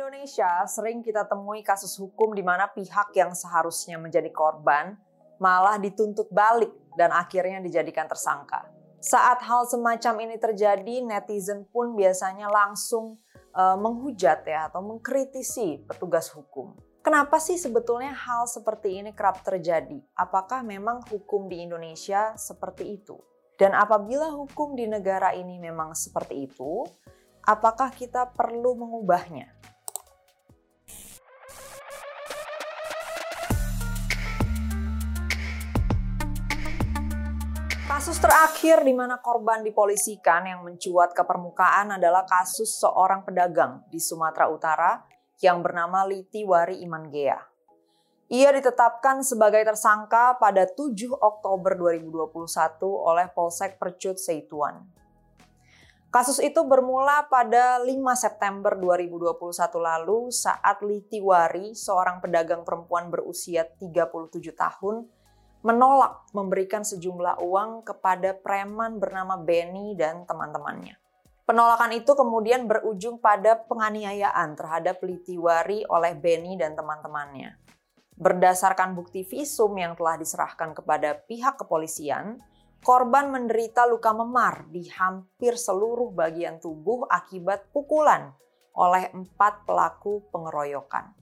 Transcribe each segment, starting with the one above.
Indonesia sering kita temui kasus hukum di mana pihak yang seharusnya menjadi korban malah dituntut balik dan akhirnya dijadikan tersangka. Saat hal semacam ini terjadi, netizen pun biasanya langsung uh, menghujat ya atau mengkritisi petugas hukum. Kenapa sih sebetulnya hal seperti ini kerap terjadi? Apakah memang hukum di Indonesia seperti itu? Dan apabila hukum di negara ini memang seperti itu, apakah kita perlu mengubahnya? Kasus terakhir di mana korban dipolisikan yang mencuat ke permukaan adalah kasus seorang pedagang di Sumatera Utara yang bernama Liti Wari Imangea. Ia ditetapkan sebagai tersangka pada 7 Oktober 2021 oleh Polsek Percut Seituan. Kasus itu bermula pada 5 September 2021 lalu saat Liti Wari, seorang pedagang perempuan berusia 37 tahun, menolak memberikan sejumlah uang kepada preman bernama Benny dan teman-temannya. Penolakan itu kemudian berujung pada penganiayaan terhadap Litiwari oleh Benny dan teman-temannya. Berdasarkan bukti visum yang telah diserahkan kepada pihak kepolisian, korban menderita luka memar di hampir seluruh bagian tubuh akibat pukulan oleh empat pelaku pengeroyokan.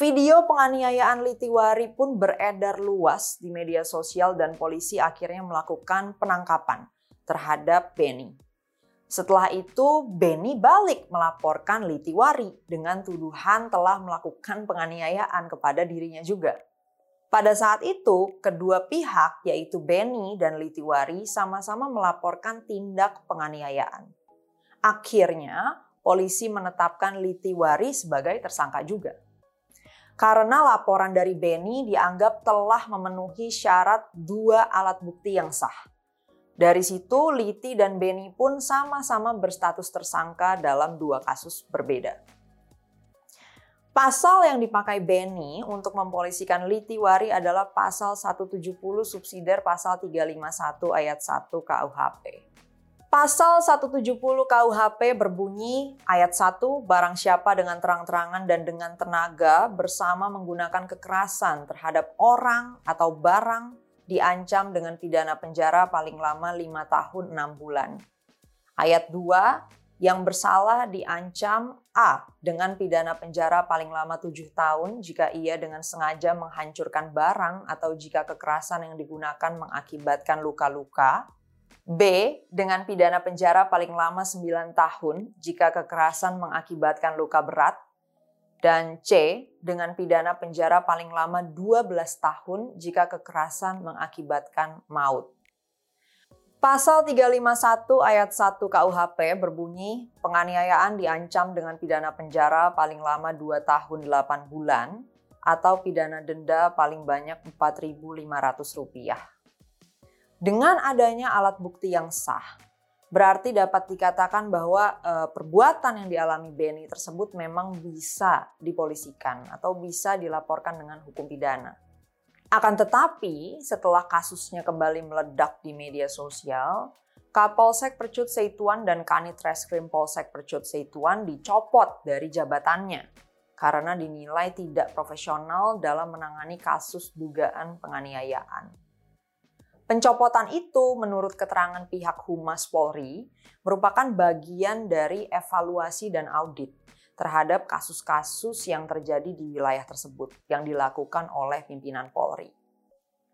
Video penganiayaan Litiwari pun beredar luas di media sosial dan polisi akhirnya melakukan penangkapan terhadap Benny. Setelah itu, Benny balik melaporkan Litiwari dengan tuduhan telah melakukan penganiayaan kepada dirinya juga. Pada saat itu, kedua pihak yaitu Benny dan Litiwari sama-sama melaporkan tindak penganiayaan. Akhirnya, polisi menetapkan Litiwari sebagai tersangka juga karena laporan dari Benny dianggap telah memenuhi syarat dua alat bukti yang sah. Dari situ, Liti dan Benny pun sama-sama berstatus tersangka dalam dua kasus berbeda. Pasal yang dipakai Benny untuk mempolisikan Liti Wari adalah pasal 170 subsidiar pasal 351 ayat 1 KUHP. Pasal 170 KUHP berbunyi ayat 1 barang siapa dengan terang-terangan dan dengan tenaga bersama menggunakan kekerasan terhadap orang atau barang diancam dengan pidana penjara paling lama 5 tahun 6 bulan. Ayat 2 yang bersalah diancam A dengan pidana penjara paling lama 7 tahun jika ia dengan sengaja menghancurkan barang atau jika kekerasan yang digunakan mengakibatkan luka-luka B. Dengan pidana penjara paling lama 9 tahun jika kekerasan mengakibatkan luka berat. Dan C. Dengan pidana penjara paling lama 12 tahun jika kekerasan mengakibatkan maut. Pasal 351 ayat 1 KUHP berbunyi, penganiayaan diancam dengan pidana penjara paling lama 2 tahun 8 bulan atau pidana denda paling banyak Rp4.500. Dengan adanya alat bukti yang sah, berarti dapat dikatakan bahwa e, perbuatan yang dialami Benny tersebut memang bisa dipolisikan atau bisa dilaporkan dengan hukum pidana. Akan tetapi, setelah kasusnya kembali meledak di media sosial, Kapolsek Percut Seituan dan Kanit Reskrim Polsek Percut Seituan dicopot dari jabatannya karena dinilai tidak profesional dalam menangani kasus dugaan penganiayaan. Pencopotan itu menurut keterangan pihak Humas Polri merupakan bagian dari evaluasi dan audit terhadap kasus-kasus yang terjadi di wilayah tersebut yang dilakukan oleh pimpinan Polri.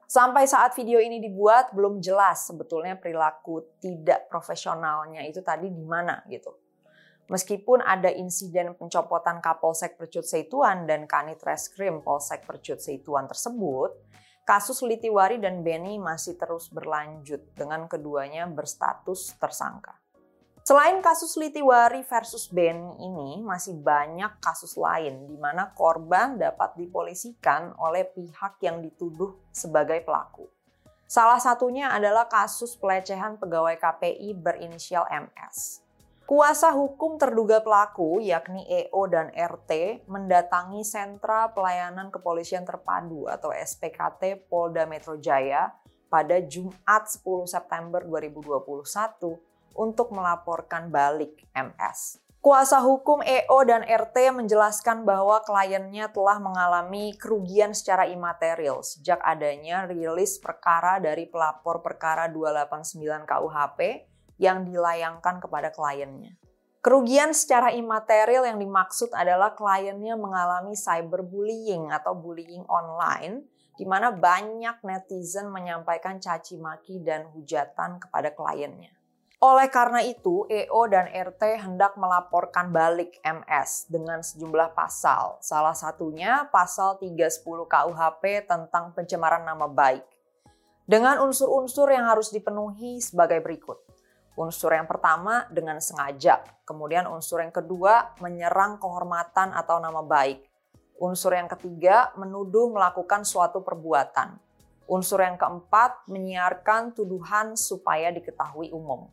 Sampai saat video ini dibuat belum jelas sebetulnya perilaku tidak profesionalnya itu tadi di mana gitu. Meskipun ada insiden pencopotan Kapolsek Percut Seituan dan Kanit Reskrim Polsek Percut Seituan tersebut, kasus Litiwari dan Benny masih terus berlanjut dengan keduanya berstatus tersangka. Selain kasus Litiwari versus Benny ini, masih banyak kasus lain di mana korban dapat dipolisikan oleh pihak yang dituduh sebagai pelaku. Salah satunya adalah kasus pelecehan pegawai KPI berinisial MS. Kuasa hukum terduga pelaku, yakni EO dan RT, mendatangi Sentra Pelayanan Kepolisian Terpadu atau SPKT Polda Metro Jaya pada Jumat 10 September 2021 untuk melaporkan balik MS. Kuasa hukum EO dan RT menjelaskan bahwa kliennya telah mengalami kerugian secara imaterial sejak adanya rilis perkara dari pelapor perkara 289 KUHP yang dilayangkan kepada kliennya. Kerugian secara imaterial yang dimaksud adalah kliennya mengalami cyberbullying atau bullying online di mana banyak netizen menyampaikan caci maki dan hujatan kepada kliennya. Oleh karena itu, EO dan RT hendak melaporkan balik MS dengan sejumlah pasal. Salah satunya pasal 310 KUHP tentang pencemaran nama baik. Dengan unsur-unsur yang harus dipenuhi sebagai berikut. Unsur yang pertama dengan sengaja, kemudian unsur yang kedua menyerang kehormatan atau nama baik. Unsur yang ketiga menuduh melakukan suatu perbuatan. Unsur yang keempat menyiarkan tuduhan supaya diketahui umum.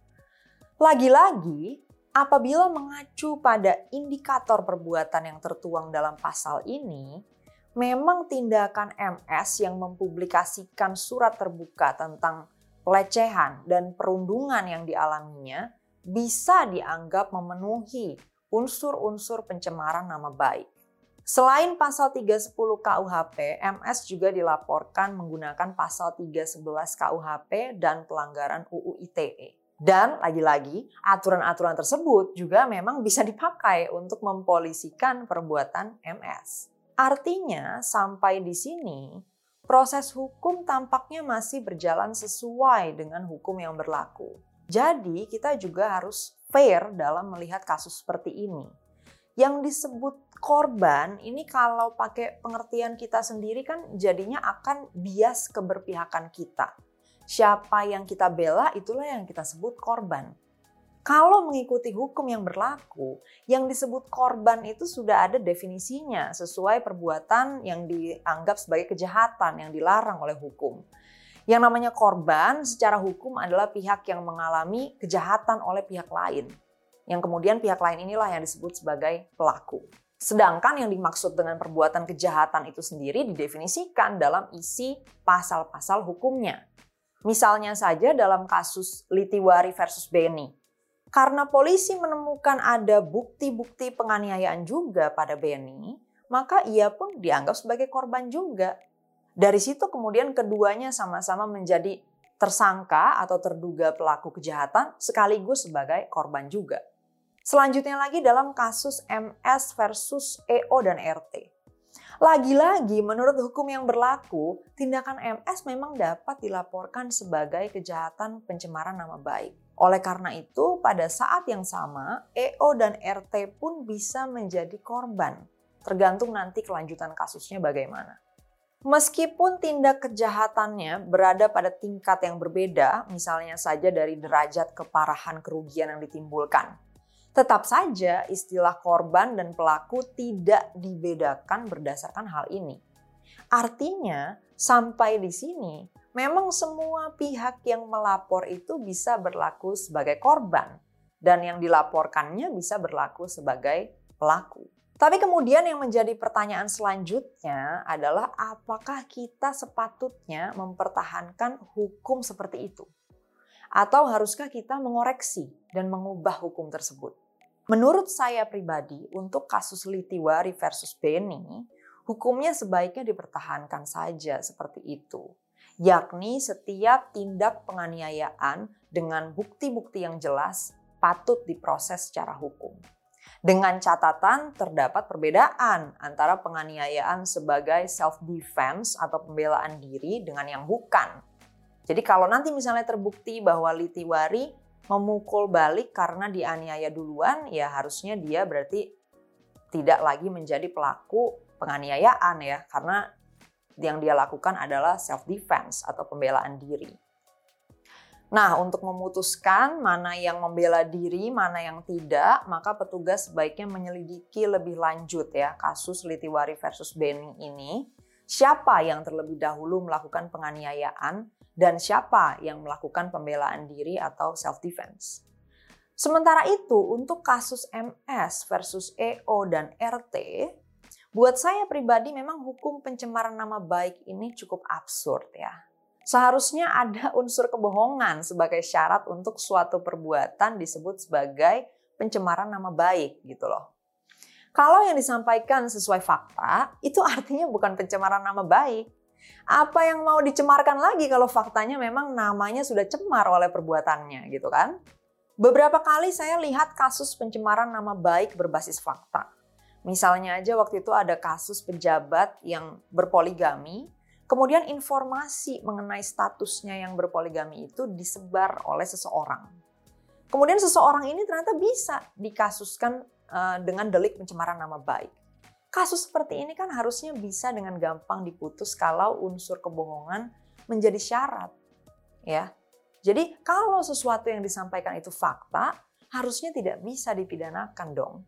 Lagi-lagi, apabila mengacu pada indikator perbuatan yang tertuang dalam pasal ini, memang tindakan MS yang mempublikasikan surat terbuka tentang pelecehan dan perundungan yang dialaminya bisa dianggap memenuhi unsur-unsur pencemaran nama baik. Selain pasal 310 KUHP, MS juga dilaporkan menggunakan pasal 311 KUHP dan pelanggaran UU ITE. Dan lagi-lagi, aturan-aturan tersebut juga memang bisa dipakai untuk mempolisikan perbuatan MS. Artinya, sampai di sini, proses hukum tampaknya masih berjalan sesuai dengan hukum yang berlaku. Jadi, kita juga harus fair dalam melihat kasus seperti ini. Yang disebut korban ini kalau pakai pengertian kita sendiri kan jadinya akan bias keberpihakan kita siapa yang kita bela itulah yang kita sebut korban. Kalau mengikuti hukum yang berlaku, yang disebut korban itu sudah ada definisinya sesuai perbuatan yang dianggap sebagai kejahatan yang dilarang oleh hukum. Yang namanya korban secara hukum adalah pihak yang mengalami kejahatan oleh pihak lain. Yang kemudian pihak lain inilah yang disebut sebagai pelaku. Sedangkan yang dimaksud dengan perbuatan kejahatan itu sendiri didefinisikan dalam isi pasal-pasal hukumnya. Misalnya saja dalam kasus Litiwari versus Beni. Karena polisi menemukan ada bukti-bukti penganiayaan juga pada Beni, maka ia pun dianggap sebagai korban juga. Dari situ kemudian keduanya sama-sama menjadi tersangka atau terduga pelaku kejahatan sekaligus sebagai korban juga. Selanjutnya lagi dalam kasus MS versus EO dan RT. Lagi-lagi menurut hukum yang berlaku, tindakan MS memang dapat dilaporkan sebagai kejahatan pencemaran nama baik. Oleh karena itu, pada saat yang sama, EO dan RT pun bisa menjadi korban, tergantung nanti kelanjutan kasusnya bagaimana. Meskipun tindak kejahatannya berada pada tingkat yang berbeda, misalnya saja dari derajat keparahan kerugian yang ditimbulkan, Tetap saja istilah korban dan pelaku tidak dibedakan berdasarkan hal ini. Artinya, sampai di sini memang semua pihak yang melapor itu bisa berlaku sebagai korban dan yang dilaporkannya bisa berlaku sebagai pelaku. Tapi kemudian yang menjadi pertanyaan selanjutnya adalah apakah kita sepatutnya mempertahankan hukum seperti itu? Atau haruskah kita mengoreksi dan mengubah hukum tersebut? Menurut saya pribadi, untuk kasus Litiwari versus Beni, hukumnya sebaiknya dipertahankan saja seperti itu. Yakni setiap tindak penganiayaan dengan bukti-bukti yang jelas patut diproses secara hukum. Dengan catatan terdapat perbedaan antara penganiayaan sebagai self-defense atau pembelaan diri dengan yang bukan. Jadi kalau nanti misalnya terbukti bahwa Litiwari memukul balik karena dianiaya duluan, ya harusnya dia berarti tidak lagi menjadi pelaku penganiayaan ya, karena yang dia lakukan adalah self defense atau pembelaan diri. Nah, untuk memutuskan mana yang membela diri, mana yang tidak, maka petugas sebaiknya menyelidiki lebih lanjut ya kasus Litiwari versus Benny ini. Siapa yang terlebih dahulu melakukan penganiayaan dan siapa yang melakukan pembelaan diri atau self defense. Sementara itu, untuk kasus MS versus EO dan RT, buat saya pribadi memang hukum pencemaran nama baik ini cukup absurd ya. Seharusnya ada unsur kebohongan sebagai syarat untuk suatu perbuatan disebut sebagai pencemaran nama baik gitu loh. Kalau yang disampaikan sesuai fakta, itu artinya bukan pencemaran nama baik. Apa yang mau dicemarkan lagi kalau faktanya memang namanya sudah cemar oleh perbuatannya gitu kan? Beberapa kali saya lihat kasus pencemaran nama baik berbasis fakta. Misalnya aja waktu itu ada kasus pejabat yang berpoligami Kemudian informasi mengenai statusnya yang berpoligami itu disebar oleh seseorang. Kemudian seseorang ini ternyata bisa dikasuskan uh, dengan delik pencemaran nama baik. Kasus seperti ini kan harusnya bisa dengan gampang diputus kalau unsur kebohongan menjadi syarat. Ya. Jadi kalau sesuatu yang disampaikan itu fakta, harusnya tidak bisa dipidanakan dong.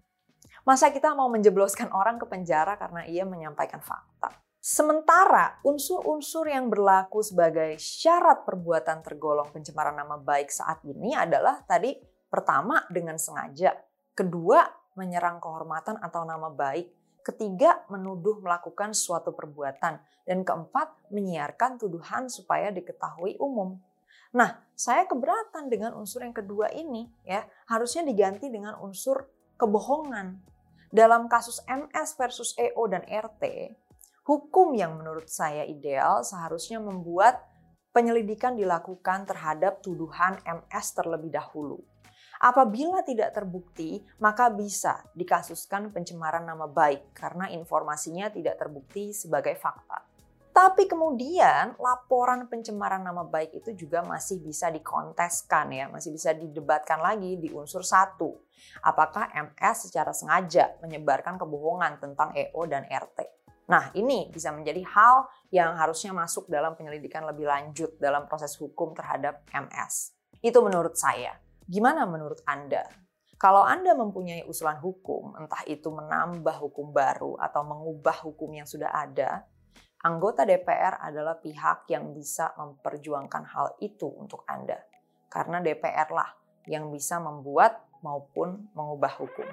Masa kita mau menjebloskan orang ke penjara karena ia menyampaikan fakta? Sementara unsur-unsur yang berlaku sebagai syarat perbuatan tergolong pencemaran nama baik saat ini adalah tadi pertama dengan sengaja, kedua menyerang kehormatan atau nama baik, ketiga menuduh melakukan suatu perbuatan, dan keempat menyiarkan tuduhan supaya diketahui umum. Nah, saya keberatan dengan unsur yang kedua ini ya, harusnya diganti dengan unsur kebohongan. Dalam kasus MS versus EO dan RT, hukum yang menurut saya ideal seharusnya membuat penyelidikan dilakukan terhadap tuduhan MS terlebih dahulu. Apabila tidak terbukti, maka bisa dikasuskan pencemaran nama baik karena informasinya tidak terbukti sebagai fakta. Tapi kemudian laporan pencemaran nama baik itu juga masih bisa dikonteskan ya, masih bisa didebatkan lagi di unsur satu. Apakah MS secara sengaja menyebarkan kebohongan tentang EO dan RT? Nah, ini bisa menjadi hal yang harusnya masuk dalam penyelidikan lebih lanjut dalam proses hukum terhadap MS. Itu menurut saya. Gimana menurut Anda? Kalau Anda mempunyai usulan hukum, entah itu menambah hukum baru atau mengubah hukum yang sudah ada, anggota DPR adalah pihak yang bisa memperjuangkan hal itu untuk Anda. Karena DPR lah yang bisa membuat maupun mengubah hukum.